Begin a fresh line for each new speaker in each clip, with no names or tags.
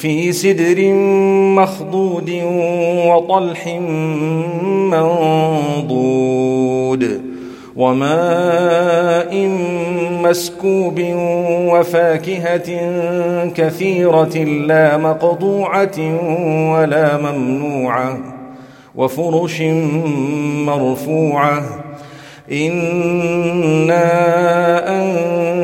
في سدر مخضود وطلح منضود وماء مسكوب وفاكهة كثيرة لا مقطوعة ولا ممنوعة وفرش مرفوعة إنا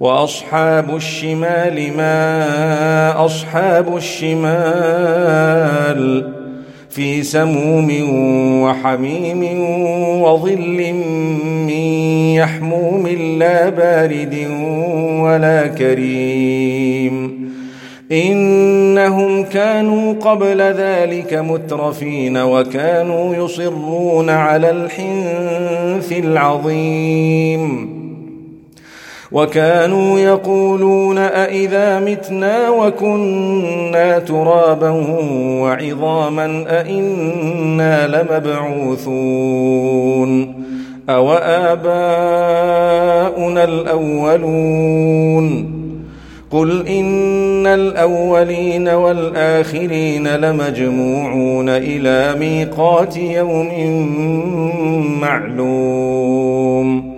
وأصحاب الشمال ما أصحاب الشمال في سموم وحميم وظل من يحموم لا بارد ولا كريم. إنهم كانوا قبل ذلك مترفين وكانوا يصرون على الحنث العظيم. وكانوا يقولون أإذا متنا وكنا ترابا وعظاما أإنا لمبعوثون أو آباؤنا الأولون قل إن الأولين والآخرين لمجموعون إلى ميقات يوم معلوم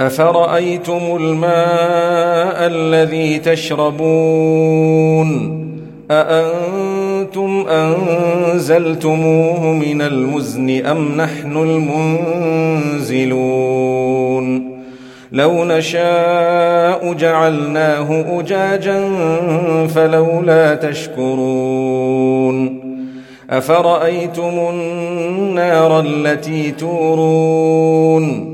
افرايتم الماء الذي تشربون أأنتم أنزلتموه من المزن أم نحن المنزلون لو نشاء جعلناه أجاجا فلولا تشكرون أفرأيتم النار التي تورون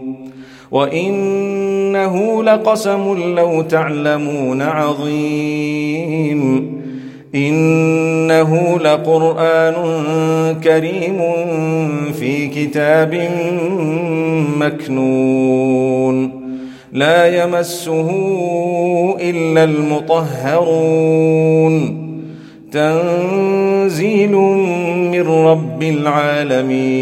وإنه لقسم لو تعلمون عظيم. إنه لقرآن كريم في كتاب مكنون. لا يمسه إلا المطهرون. تنزيل من رب العالمين.